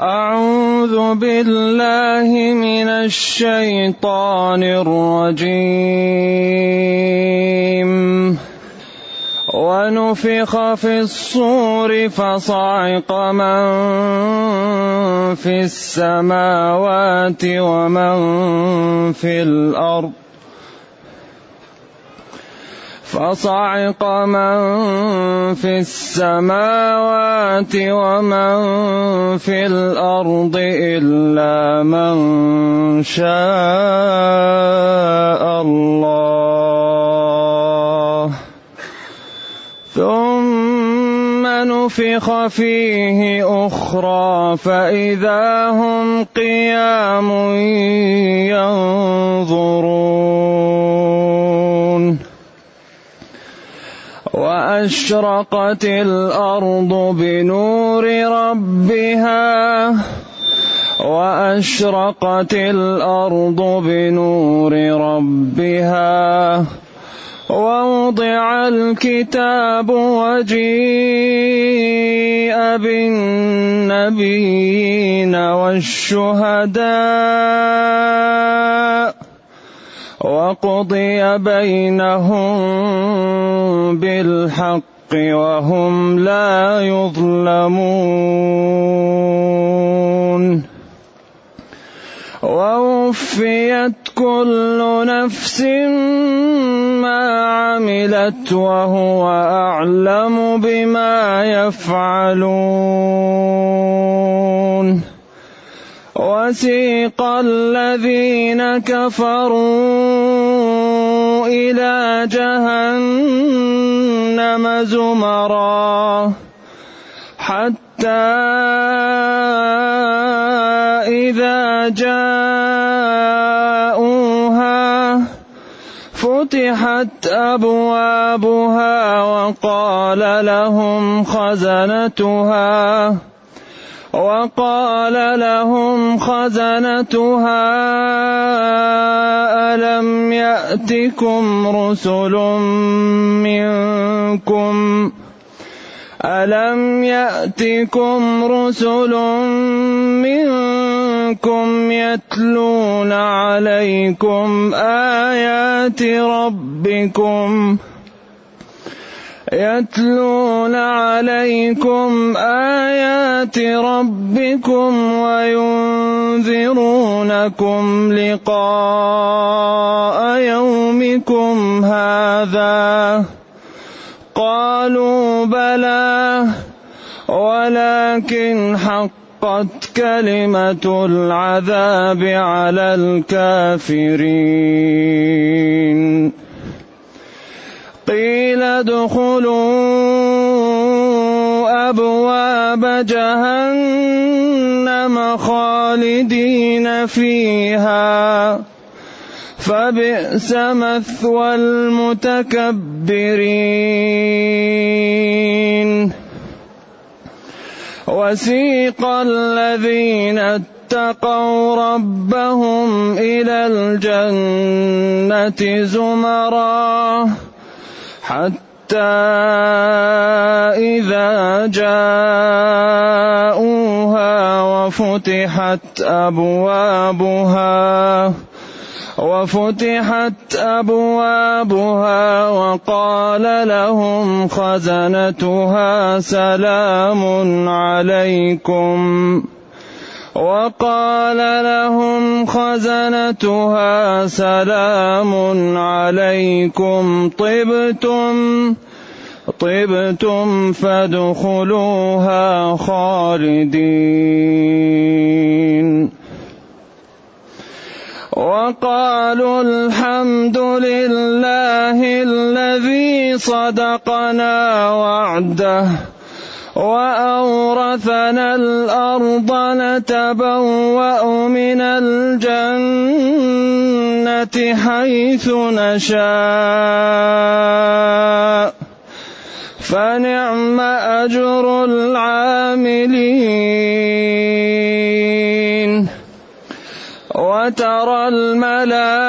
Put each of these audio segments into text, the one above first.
أعوذ بالله من الشيطان الرجيم. ونفخ في الصور فصعق من في السماوات ومن في الأرض. فصعق من في السماوات ومن في الأرض إلا من شاء الله. ثم نفخ فيه أخرى فإذا هم قيام ينظرون. وأشرقت الأرض بنور ربها وأشرقت الأرض بنور ربها ووضع الكتاب وجيء بالنبيين والشهداء وقضي بينهم بالحق وهم لا يظلمون. ووفيت كل نفس ما عملت وهو أعلم بما يفعلون. وسيق الذين كفروا إلى جهنم زمرا حتى إذا جاءوها فتحت أبوابها وقال لهم خزنتها وقال لهم خزنتها ألم يأتكم رسل منكم ألم يأتكم رسل منكم يتلون عليكم آيات ربكم ۖ يتلون عليكم آيات ربكم وينذرونكم لقاء يومكم هذا. قالوا بلى ولكن حقت كلمة العذاب على الكافرين. قيل ادخلوا أبواب جهنم خالدين فيها. فبئس مثوى المتكبرين. وسيق الذين اتقوا ربهم إلى الجنة زمرا. حتى إذا جاءوها وفتحت أبوابها وفتحت أبوابها وقال لهم خزنتها سلام عليكم. وقال لهم خزنتها سلام عليكم. طبتم طبتم فادخلوها خالدين. وقالوا الحمد لله الذي صدقنا وعده. وأورثنا الأرض نتبوأ من الجنة حيث نشاء. فنعم أجر العاملين. وترى الملائكة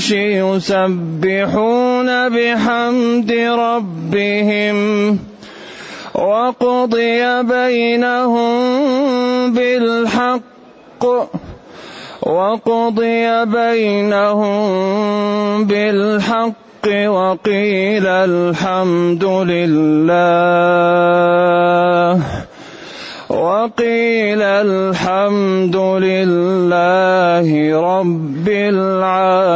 العرش يسبحون بحمد ربهم وقضي بينهم بالحق وقضي بينهم بالحق وقيل الحمد لله وقيل الحمد لله رب العالمين.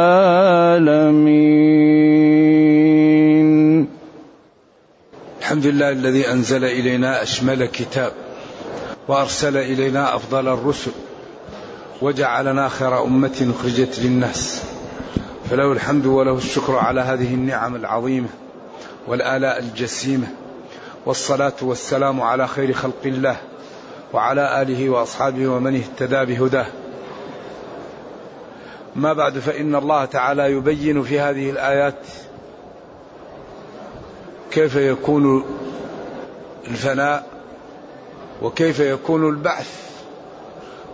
الحمد لله الذي أنزل إلينا أشمل كتاب وأرسل إلينا أفضل الرسل وجعلنا خير أمة أخرجت للناس. فله الحمد وله الشكر على هذه النعم العظيمة والآلاء الجسيمة والصلاة والسلام على خير خلق الله. وعلى آله وأصحابه ومن اهتدى بهداه. ما بعد فإن الله تعالى يبين في هذه الآيات كيف يكون الفناء وكيف يكون البعث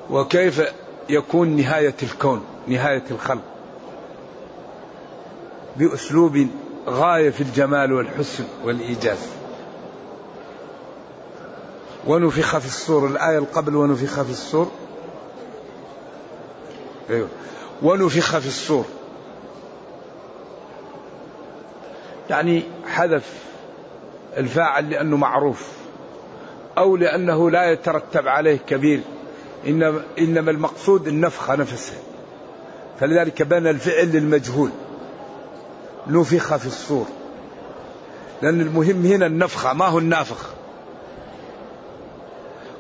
وكيف يكون نهاية الكون نهاية الخلق بأسلوب غاية في الجمال والحسن والإيجاز ونفخ في الصور. الآية القبل ونفخ في الصور. أيوه. ونفخ في الصور. يعني حذف الفاعل لأنه معروف أو لأنه لا يترتب عليه كبير. إنما, إنما المقصود النفخة نفسها فلذلك بنى الفعل للمجهول. نفخ في الصور. لأن المهم هنا النفخة ما هو النافخ؟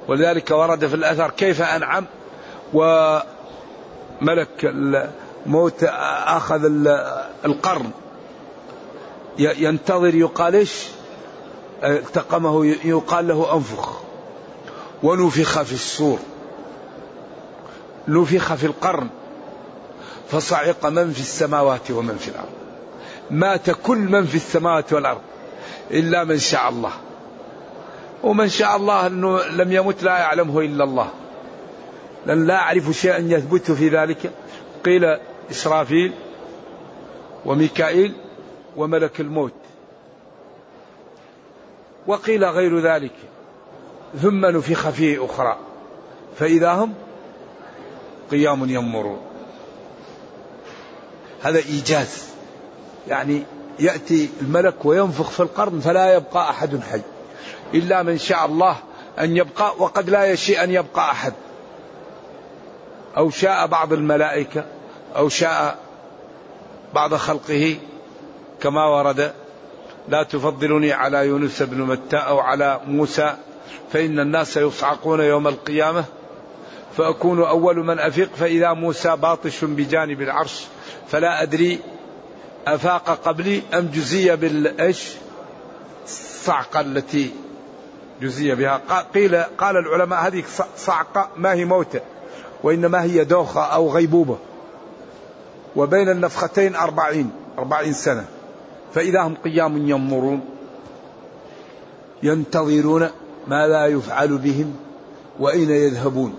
ولذلك ورد في الأثر كيف أنعم وملك الموت أخذ القرن. ينتظر يقال إيش؟ التقمه يقال له أنفخ. ونفخ في الصور نفخ في القرن. فصعق من في السماوات ومن في الأرض. مات كل من في السماوات والأرض. إلا من شاء الله. ومن شاء الله أنه لم يمت لا يعلمه إلا الله. لأن لا أعرف شيئا يثبت في ذلك. قيل إسرافيل وميكائيل وملك الموت. وقيل غير ذلك. ثم نفخ فيه أخرى. فإذا هم قيام ينظرون هذا إيجاز. يعني يأتي الملك وينفخ في القرن فلا يبقى أحد حي. إلا من شاء الله أن يبقى وقد لا يشيء أن يبقى أحد. أو شاء بعض الملائكة أو شاء بعض خلقه كما ورد لا تفضلني على يونس بن متى أو على موسى فإن الناس يصعقون يوم القيامة فأكون أول من أفيق فإذا موسى باطش بجانب العرش فلا أدري أفاق قبلي أم جزي بالإيش؟ الصعقة التي جزية بها. قيل قال العلماء هذه صعقة ما هي موتة وإنما هي دوخة أو غيبوبة. وبين النفختين أربعين أربعين سنة. فإذا هم قيام ينظرون ينتظرون ما لا يفعل بهم وأين يذهبون.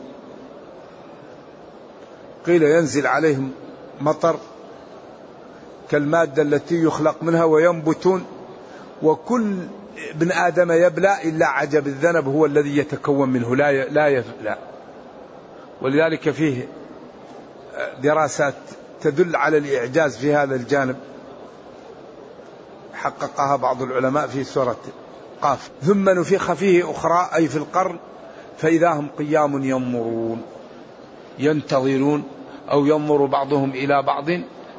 قيل ينزل عليهم مطر كالمادة التي يخلق منها وينبتون وكل ابن آدم يبلى إلا عجب الذنب هو الذي يتكون منه. لا لا يفلى ولذلك فيه دراسات تدل على الإعجاز في هذا الجانب. حققها بعض العلماء في سورة قاف. ثم نفخ فيه أخرى أي في القرن فإذا هم قيام ينظرون ينتظرون أو ينظر بعضهم إلى بعض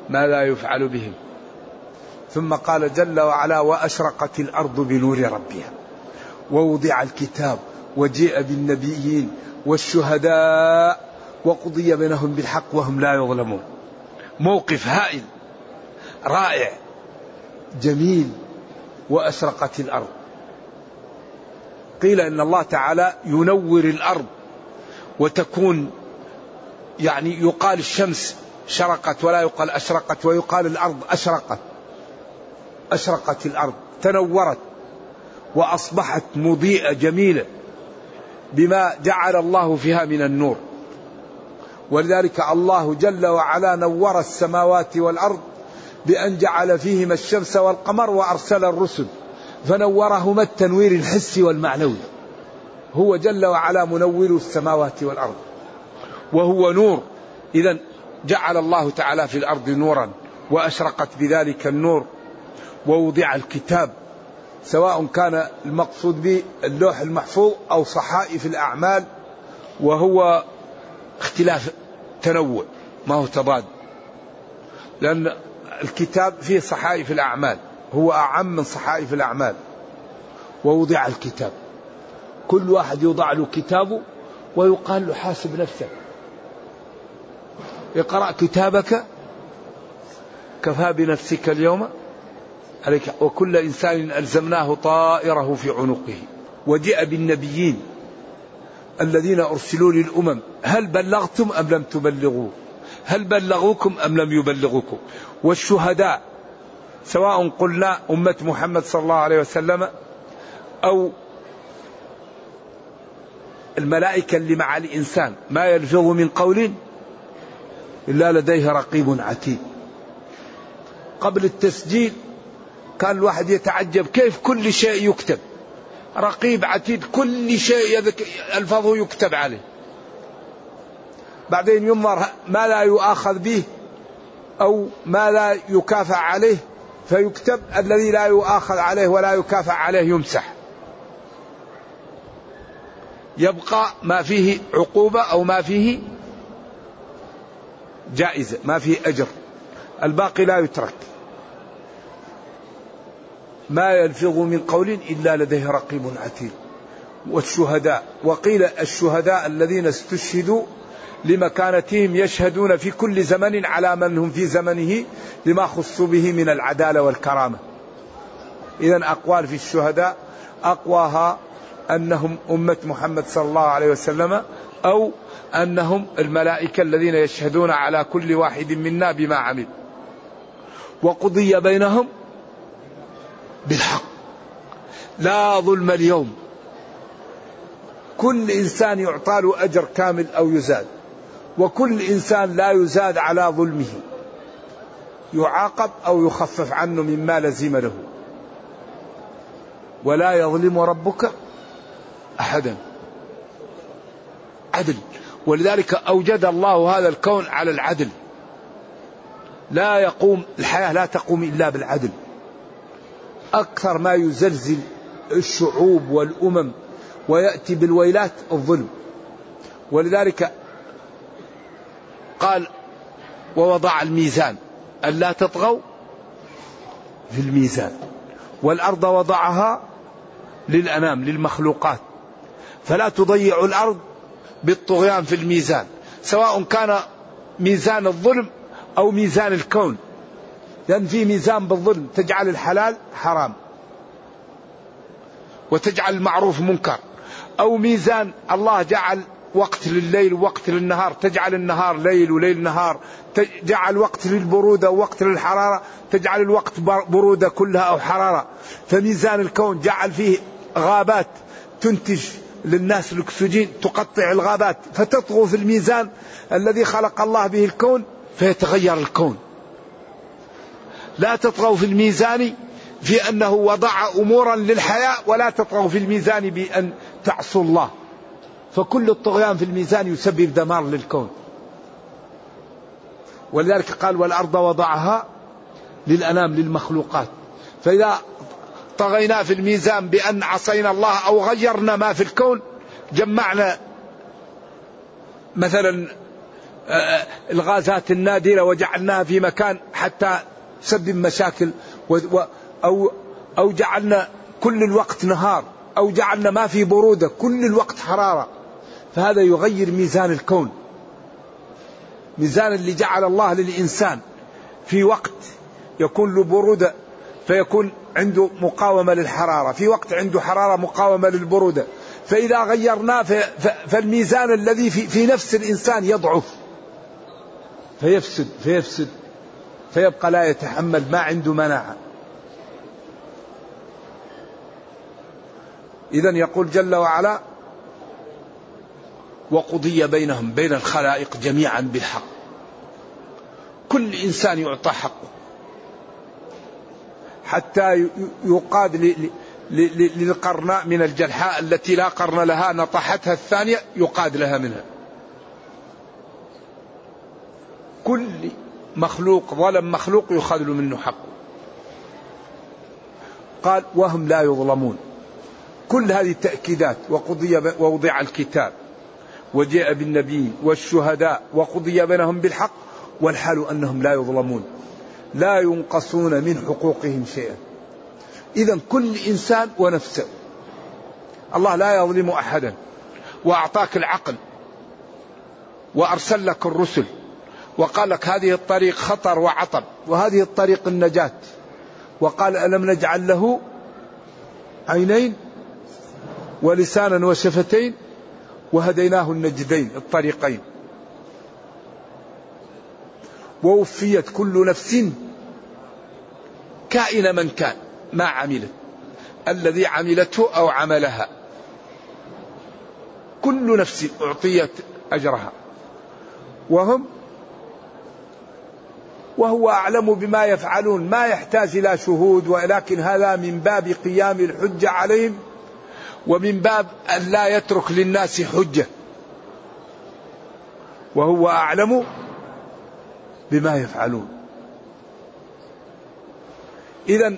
ما لا يفعل بهم. ثم قال جل وعلا وأشرقت الأرض بنور ربها ووضع الكتاب وجيء بالنبيين والشهداء وقضي بينهم بالحق وهم لا يظلمون. موقف هائل رائع جميل وأشرقت الأرض. قيل إن الله تعالى ينور الأرض وتكون يعني يقال الشمس شرقت ولا يقال أشرقت ويقال الأرض أشرقت. أشرقت الأرض تنورت وأصبحت مضيئة جميلة بما جعل الله فيها من النور. ولذلك الله جل وعلا نور السماوات والأرض بأن جعل فيهما الشمس والقمر وأرسل الرسل فنورهما التنوير الحسي والمعنوي. هو جل وعلا منور السماوات والأرض وهو نور. إذا جعل الله تعالى في الأرض نورا وأشرقت بذلك النور. ووضع الكتاب سواء كان المقصود به اللوح المحفوظ أو صحائف الأعمال وهو اختلاف تنوع ما هو تضاد. لأن الكتاب فيه صحائف الأعمال هو أعم من صحائف الأعمال. ووضع الكتاب كل واحد يوضع له كتابه ويقال له حاسب نفسك. اقرأ كتابك كفى بنفسك اليوم. عليك. وكل إنسان ألزمناه طائره في عنقه. وجاء بالنبيين الذين أرسلوا للأمم هل بلغتم أم لم تبلغوا؟ هل بلغوكم أم لم يبلغوكم؟ والشهداء سواء قلنا أمة محمد صلى الله عليه وسلم أو الملائكة اللي مع الإنسان. ما يلفظ من قول إلا لديه رقيب عتيد. قبل التسجيل كان الواحد يتعجب كيف كل شيء يكتب. رقيب عتيد كل شيء ألفظه يكتب عليه. بعدين ينظر ما لا يؤاخذ به أو ما لا يكافأ عليه فيكتب الذي لا يؤاخذ عليه ولا يكافأ عليه يمسح. يبقى ما فيه عقوبة أو ما فيه جائزة ما فيه أجر. الباقي لا يترك. ما يلفظ من قول إلا لديه رقيب عتيد. والشهداء وقيل الشهداء الذين استشهدوا لمكانتهم يشهدون في كل زمن على من هم في زمنه لما خصوا به من العدالة والكرامة. إذا أقوال في الشهداء أقواها أنهم أمة محمد صلى الله عليه وسلم أو أنهم الملائكة الذين يشهدون على كل واحد منا بما عمل. وقضي بينهم لا ظلم اليوم. كل إنسان يعطى له أجر كامل أو يزاد. وكل إنسان لا يزاد على ظلمه. يعاقب أو يخفف عنه مما لزم له. ولا يظلم ربك أحدا. عدل. ولذلك أوجد الله هذا الكون على العدل. لا يقوم الحياة لا تقوم إلا بالعدل. أكثر ما يزلزل الشعوب والأمم ويأتي بالويلات الظلم. ولذلك قال ووضع الميزان. ألا تطغوا في الميزان. والأرض وضعها للأنام للمخلوقات. فلا تضيع الأرض بالطغيان في الميزان. سواء كان ميزان الظلم أو ميزان الكون. لأن في ميزان بالظلم تجعل الحلال حرام. وتجعل المعروف منكر. أو ميزان الله جعل وقت لليل ووقت للنهار. تجعل النهار ليل وليل نهار. تجعل وقت للبرودة ووقت للحرارة. تجعل الوقت برودة كلها أو حرارة. فميزان الكون جعل فيه غابات تنتج للناس الأكسجين تقطع الغابات. فتطغو في الميزان الذي خلق الله به الكون فيتغير الكون. لا تطغوا في الميزان في أنه وضع أمورا للحياة ولا تطغوا في الميزان بأن تعصوا الله. فكل الطغيان في الميزان يسبب دمار للكون. ولذلك قال والأرض وضعها للأنام للمخلوقات. فإذا طغينا في الميزان بأن عصينا الله أو غيرنا ما في الكون جمعنا مثلا آه، الغازات النادرة وجعلناها في مكان حتى تسبب مشاكل أو أو جعلنا كل الوقت نهار أو جعلنا ما في برودة كل الوقت حرارة. فهذا يغير ميزان الكون. ميزان اللي جعل الله للإنسان. في وقت يكون له برودة فيكون عنده مقاومة للحرارة. في وقت عنده حرارة مقاومة للبرودة. فإذا غيرناه فالميزان الذي في, في نفس الإنسان يضعف. فيفسد فيفسد فيبقى لا يتحمل ما عنده مناعة. إذا يقول جل وعلا وقضي بينهم بين الخلائق جميعا بالحق. كل إنسان يعطى حقه. حتى يقاد للقرناء من الجلحاء التي لا قرن لها نطحتها الثانية يقاد لها منها. كل مخلوق ظلم مخلوق يخذل منه حقه. قال وهم لا يظلمون. كل هذه التأكيدات وقضي ووضع الكتاب وجاء بالنبي والشهداء وقضي بينهم بالحق والحال أنهم لا يظلمون لا ينقصون من حقوقهم شيئا. إذا كل إنسان ونفسه الله لا يظلم أحدا وأعطاك العقل وأرسل لك الرسل وقال لك هذه الطريق خطر وعطب وهذه الطريق النجاة وقال ألم نجعل له عينين؟ ولسانا وشفتين وهديناه النجدين الطريقين. ووفيت كل نفس كائن من كان ما عملت. الذي عملته أو عملها. كل نفس أعطيت أجرها. وهم وهو أعلم بما يفعلون ما يحتاج إلى شهود ولكن هذا من باب قيام الحجه عليهم. ومن باب أن لا يترك للناس حجة. وهو أعلم بما يفعلون. إذا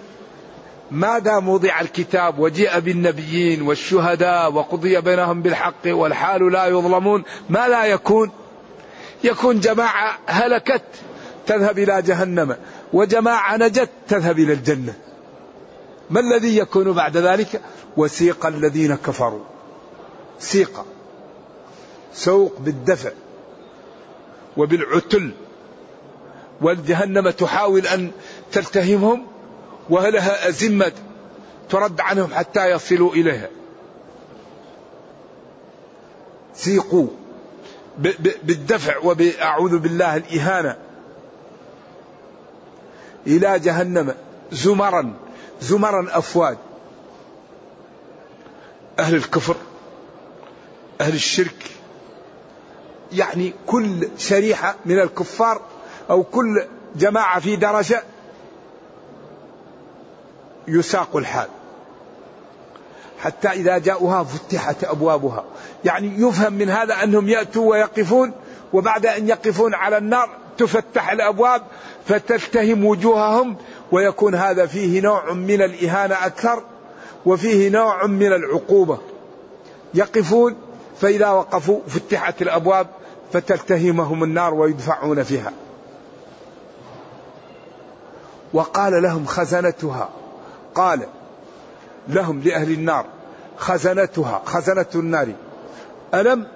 ما دام وضع الكتاب وجيء بالنبيين والشهداء وقضي بينهم بالحق والحال لا يظلمون ما لا يكون؟ يكون جماعة هلكت تذهب إلى جهنم وجماعة نجت تذهب إلى الجنة. ما الذي يكون بعد ذلك؟ وسيق الذين كفروا. سيق. سوق بالدفع وبالعتل. والجهنم تحاول أن تلتهمهم ولها أزمة ترد عنهم حتى يصلوا إليها. سيقوا بالدفع وبأعوذ بالله الإهانة إلى جهنم زمرا. زمرا أفواج أهل الكفر أهل الشرك. يعني كل شريحة من الكفار أو كل جماعة في درجة يساق الحال. حتى إذا جاءوها فتحت أبوابها. يعني يفهم من هذا أنهم يأتوا ويقفون وبعد أن يقفون على النار تفتح الأبواب فتلتهم وجوههم ويكون هذا فيه نوع من الإهانة أكثر وفيه نوع من العقوبة. يقفون فإذا وقفوا فتحت الأبواب فتلتهمهم النار ويدفعون فيها. وقال لهم خزنتها. قال لهم لأهل النار خزنتها خزنة النار. ألم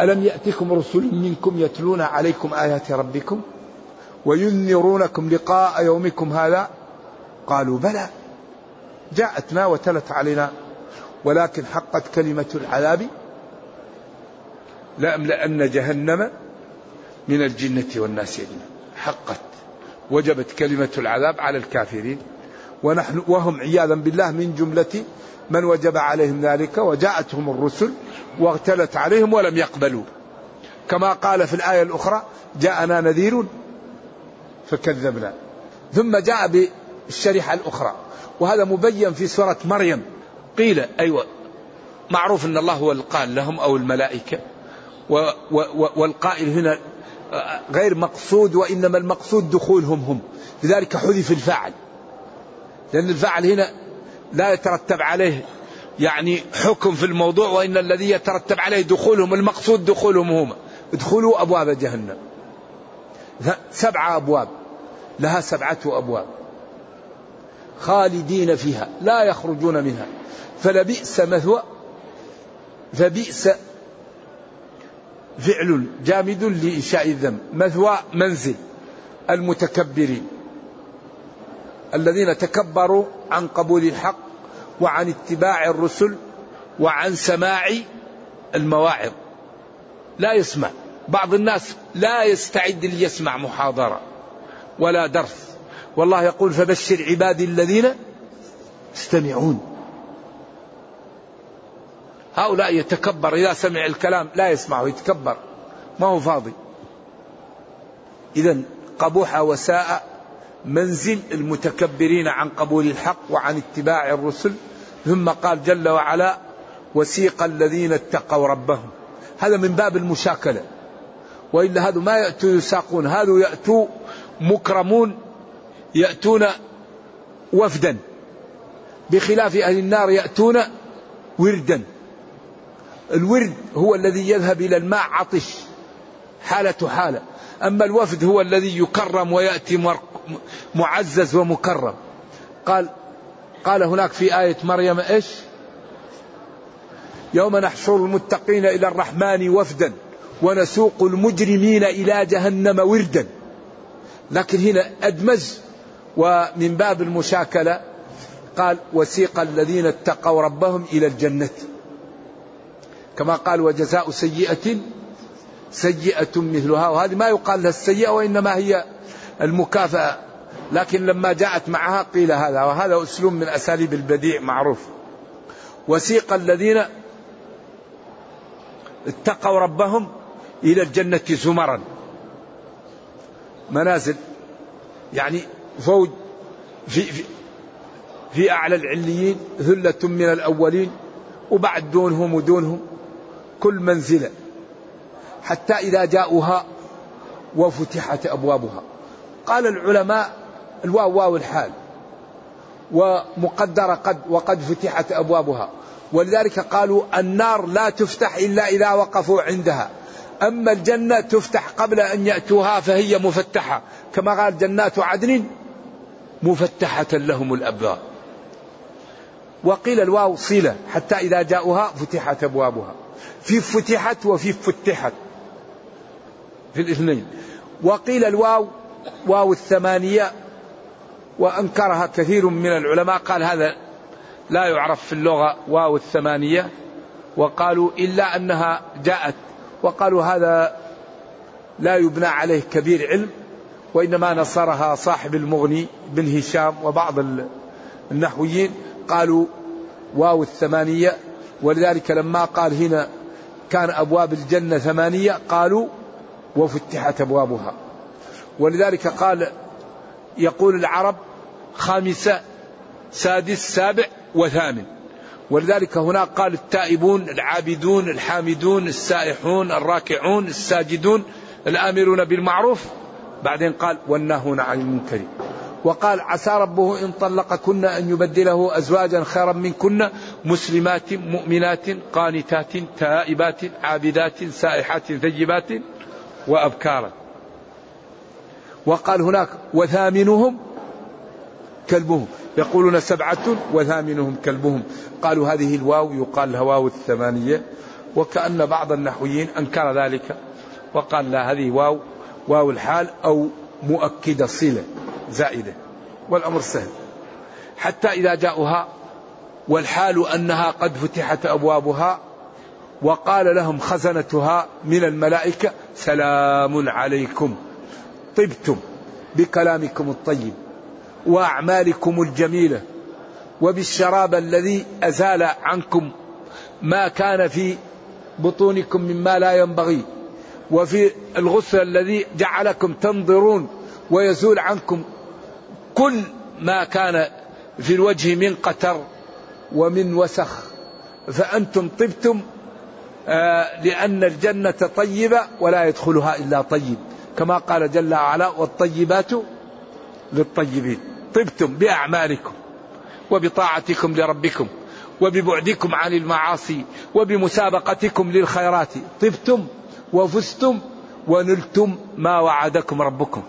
ألم يأتكم رسل منكم يتلون عليكم آيات ربكم؟ وينذرونكم لقاء يومكم هذا؟ قالوا بلى. جاءتنا وتلت علينا. ولكن حقت كلمة العذاب لأملأن جهنم من الجنة والناس أجمعين. حقت. وجبت كلمة العذاب على الكافرين. ونحن وهم عياذا بالله من جملة من وجب عليهم ذلك. وجاءتهم الرسل واغتلت عليهم ولم يقبلوا. كما قال في الآية الأخرى جاءنا نذير فكذبنا. ثم جاء بالشريحة الأخرى. وهذا مبين في سورة مريم. قيل أيوة معروف أن الله هو القائل لهم أو الملائكة. و و والقائل هنا غير مقصود وإنما المقصود دخولهم هم. لذلك حذف الفاعل. لأن الفاعل هنا لا يترتب عليه يعني حكم في الموضوع وإن الذي يترتب عليه دخولهم المقصود دخولهم هم. ادخلوا أبواب جهنم. سبعة أبواب. لها سبعة أبواب خالدين فيها لا يخرجون منها. فلبئس مثوى فبئس فعل جامد لإنشاء الذنب. مثوى منزل المتكبرين الذين تكبروا عن قبول الحق وعن اتباع الرسل وعن سماع المواعظ. لا يسمع. بعض الناس لا يستعد ليسمع محاضرة. ولا درس. والله يقول فبشر عبادي الذين يستمعون هؤلاء يتكبر إذا سمع الكلام لا يسمعه يتكبر. ما هو فاضي. إذا قبوح وساء منزل المتكبرين عن قبول الحق وعن اتباع الرسل. ثم قال جل وعلا وسيق الذين اتقوا ربهم. هذا من باب المشاكلة. وإلا هذا ما يأتوا يساقون هذا يأتوا مكرمون يأتون وفدا. بخلاف أهل النار يأتون وردا. الورد هو الذي يذهب إلى الماء عطش حالة حالة. أما الوفد هو الذي يكرم ويأتي معزز ومكرم. قال قال هناك في آية مريم إيش؟ يوم نحشر المتقين إلى الرحمن وفدا ونسوق المجرمين إلى جهنم وردا. لكن هنا أدمج ومن باب المشاكلة قال وسيق الذين اتقوا ربهم إلى الجنة. كما قال وجزاء سيئة سيئة مثلها وهذه ما يقال لها السيئة وإنما هي المكافأة. لكن لما جاءت معها قيل هذا وهذا أسلوب من أساليب البديع معروف. وسيق الذين اتقوا ربهم إلى الجنة زمرا. منازل يعني فوج في, في, في أعلى العليين ثلة من الأولين وبعد دونهم ودونهم كل منزلة حتى إذا جاءوها وفتحت أبوابها. قال العلماء الواو واو الحال ومقدرة قد وقد فتحت أبوابها. ولذلك قالوا النار لا تفتح إلا إذا وقفوا عندها. أما الجنة تفتح قبل أن يأتوها فهي مفتحة. كما قال جنات عدن مفتحة لهم الأبواب. وقيل الواو صلة حتى إذا جاءوها فتحت أبوابها. في فتحت وفي فتحت. في الاثنين. وقيل الواو واو الثمانية وأنكرها كثير من العلماء قال هذا لا يعرف في اللغة واو الثمانية. وقالوا إلا أنها جاءت وقالوا هذا لا يبنى عليه كبير علم وإنما نصرها صاحب المغني بن هشام وبعض النحويين. قالوا واو الثمانية ولذلك لما قال هنا كان أبواب الجنة ثمانية قالوا وفتحت أبوابها. ولذلك قال يقول العرب خامسة سادس سابع وثامن. ولذلك هناك قال التائبون العابدون الحامدون السائحون الراكعون الساجدون الآمرون بالمعروف. بعدين قال والناهون عن المنكر. وقال عسى ربه إن طلقكن أن يبدله أزواجا خيرا منكن مسلمات مؤمنات قانتات تائبات عابدات سائحات ثيبات وأبكارا وقال هناك وثامنهم كلبهم. يقولون سبعة وثامنهم كلبهم. قالوا هذه الواو يقال لها واو الثمانية. وكأن بعض النحويين أنكر ذلك وقال لا هذه واو واو الحال أو مؤكدة صلة زائدة. والأمر سهل. حتى إذا جاءوها والحال أنها قد فتحت أبوابها وقال لهم خزنتها من الملائكة سلام عليكم. طبتم بكلامكم الطيب. وأعمالكم الجميلة وبالشراب الذي أزال عنكم ما كان في بطونكم مما لا ينبغي وفي الغسل الذي جعلكم تنظرون ويزول عنكم كل ما كان في الوجه من قتر ومن وسخ فأنتم طبتم آه لأن الجنة طيبة ولا يدخلها إلا طيب كما قال جل وعلا والطيبات للطيبين. طبتم بأعمالكم وبطاعتكم لربكم وببعدكم عن المعاصي وبمسابقتكم للخيرات. طبتم وفزتم ونلتم ما وعدكم ربكم.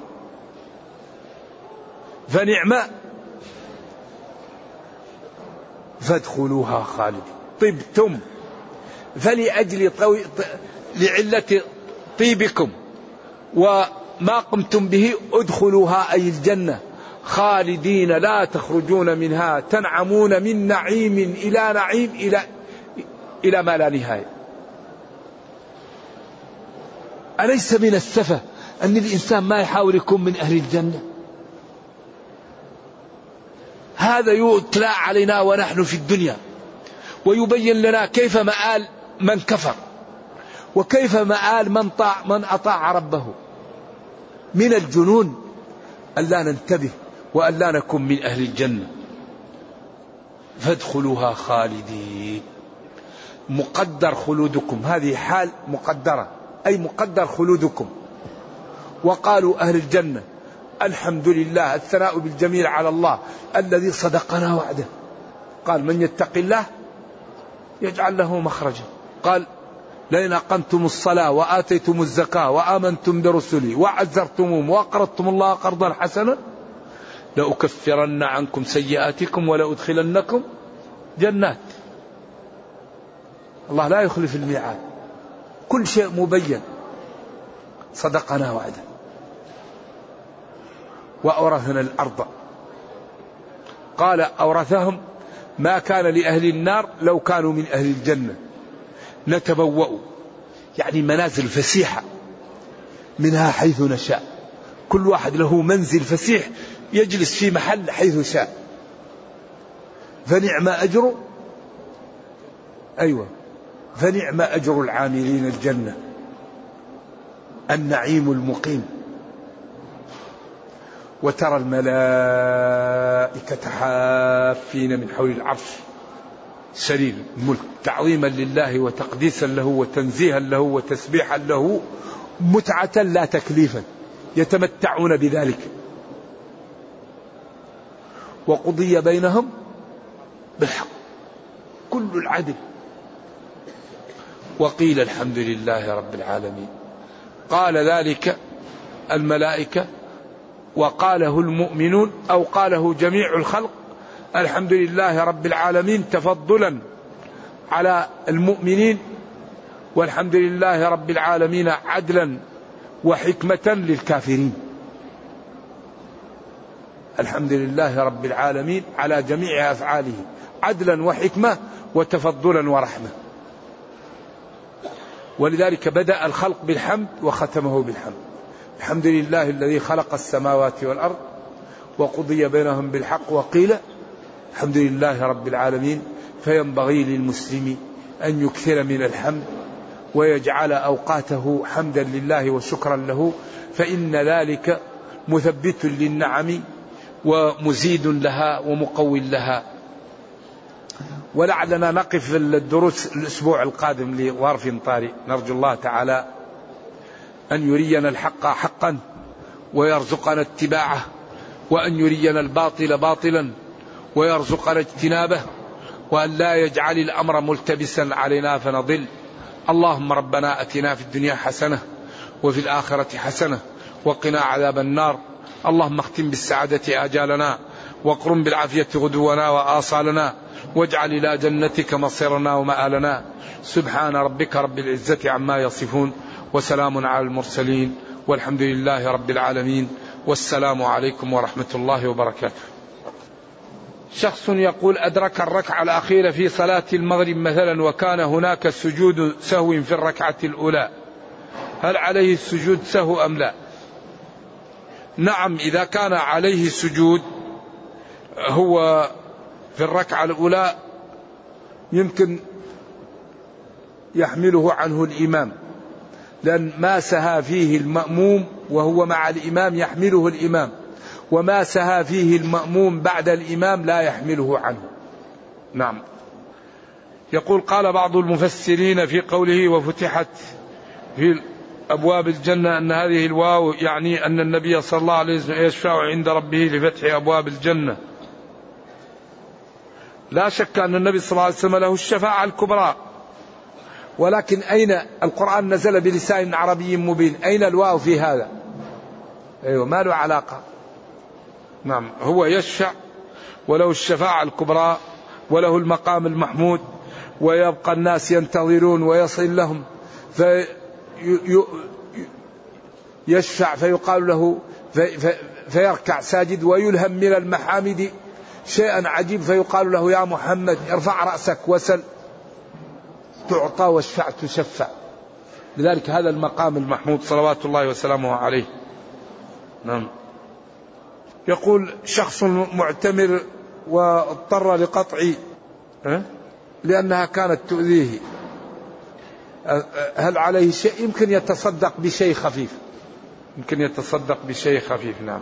فنعم فادخلوها خالدين. طبتم فلأجل طوي... لعلة طيبكم وما قمتم به ادخلوها أي الجنة. خالدين لا تخرجون منها تنعمون من نعيم إلى نعيم إلى إلى ما لا نهاية. أليس من السفة أن الإنسان ما يحاول يكون من أهل الجنة؟ هذا يتلى علينا ونحن في الدنيا ويبين لنا كيف مآل من كفر وكيف مآل من طاع من أطاع ربه. من الجنون ألا ننتبه. وألا نكون من أهل الجنة. فادخلوها خالدين. مقدر خلودكم. هذه حال مقدرة. أي مقدر خلودكم. وقالوا أهل الجنة الحمد لله الثناء بالجميل على الله الذي صدقنا وعده. قال من يتق الله يجعل له مخرجا. قال لئن أقمتم الصلاة وآتيتم الزكاة وآمنتم برسلي وعزرتموهم وأقرضتم الله قرضا حسنا لأكفرن عنكم سيئاتكم ولأدخلنكم جنات. الله لا يخلف الميعاد. كل شيء مبين. صدقنا وعده وأورثنا الأرض. قال أورثهم ما كان لأهل النار لو كانوا من أهل الجنة. نتبوأ. يعني منازل فسيحة. منها حيث نشاء. كل واحد له منزل فسيح يجلس في محل حيث شاء. فنعم أجر أيوة. فنعم أجر العاملين الجنة. النعيم المقيم. وترى الملائكة حافين من حول العرش. سرير الملك. تعظيما لله وتقديسا له وتنزيها له وتسبيحا له. متعة لا تكليفا. يتمتعون بذلك. وقضي بينهم بالحق. كل العدل. وقيل الحمد لله رب العالمين. قال ذلك الملائكة وقاله المؤمنون أو قاله جميع الخلق الحمد لله رب العالمين تفضلا على المؤمنين والحمد لله رب العالمين عدلا وحكمة للكافرين. الحمد لله رب العالمين على جميع أفعاله عدلا وحكمة وتفضلا ورحمة. ولذلك بدأ الخلق بالحمد وختمه بالحمد. الحمد لله الذي خلق السماوات والأرض وقضي بينهم بالحق وقيل الحمد لله رب العالمين فينبغي للمسلم أن يكثر من الحمد ويجعل أوقاته حمدا لله وشكرا له فإن ذلك مثبت للنعم ومزيد لها ومقو لها. ولعلنا نقف الدروس الأسبوع القادم لظرف طارئ. نرجو الله تعالى أن يرينا الحق حقا ويرزقنا اتباعه وأن يرينا الباطل باطلا ويرزقنا اجتنابه وأن لا يجعل الأمر ملتبسا علينا فنضل. اللهم ربنا أتنا في الدنيا حسنة وفي الآخرة حسنة وقنا عذاب النار. اللهم اختم بالسعادة آجالنا واقرم بالعافية غدونا وآصالنا واجعل إلى جنتك مصيرنا ومآلنا. سبحان ربك رب العزة عما يصفون وسلام على المرسلين والحمد لله رب العالمين والسلام عليكم ورحمة الله وبركاته. شخص يقول أدرك الركعة الأخيرة في صلاة المغرب مثلا وكان هناك سجود سهو في الركعة الأولى. هل عليه السجود سهو أم لا؟ نعم إذا كان عليه سجود هو في الركعة الأولى يمكن يحمله عنه الإمام لأن ما سها فيه المأموم وهو مع الإمام يحمله الإمام وما سها فيه المأموم بعد الإمام لا يحمله عنه. نعم. يقول قال بعض المفسرين في قوله وفتحت في أبواب الجنة أن هذه الواو يعني أن النبي صلى الله عليه وسلم يشفع عند ربه لفتح أبواب الجنة. لا شك أن النبي صلى الله عليه وسلم له الشفاعة الكبرى. ولكن أين القرآن نزل بلسان عربي مبين؟ أين الواو في هذا؟ أيوة ما له علاقة. نعم هو يشفع وله الشفاعة الكبرى وله المقام المحمود ويبقى الناس ينتظرون ويصل لهم. في يشفع فيقال له في فيركع ساجد ويلهم من المحامد شيئا عجيب فيقال له يا محمد ارفع رأسك وسل. تعطى واشفع تشفع. لذلك هذا المقام المحمود صلوات الله وسلامه عليه. نعم. يقول شخص معتمر واضطر لقطع لأنها كانت تؤذيه. هل عليه شيء؟ يمكن يتصدق بشيء خفيف. يمكن يتصدق بشيء خفيف نعم.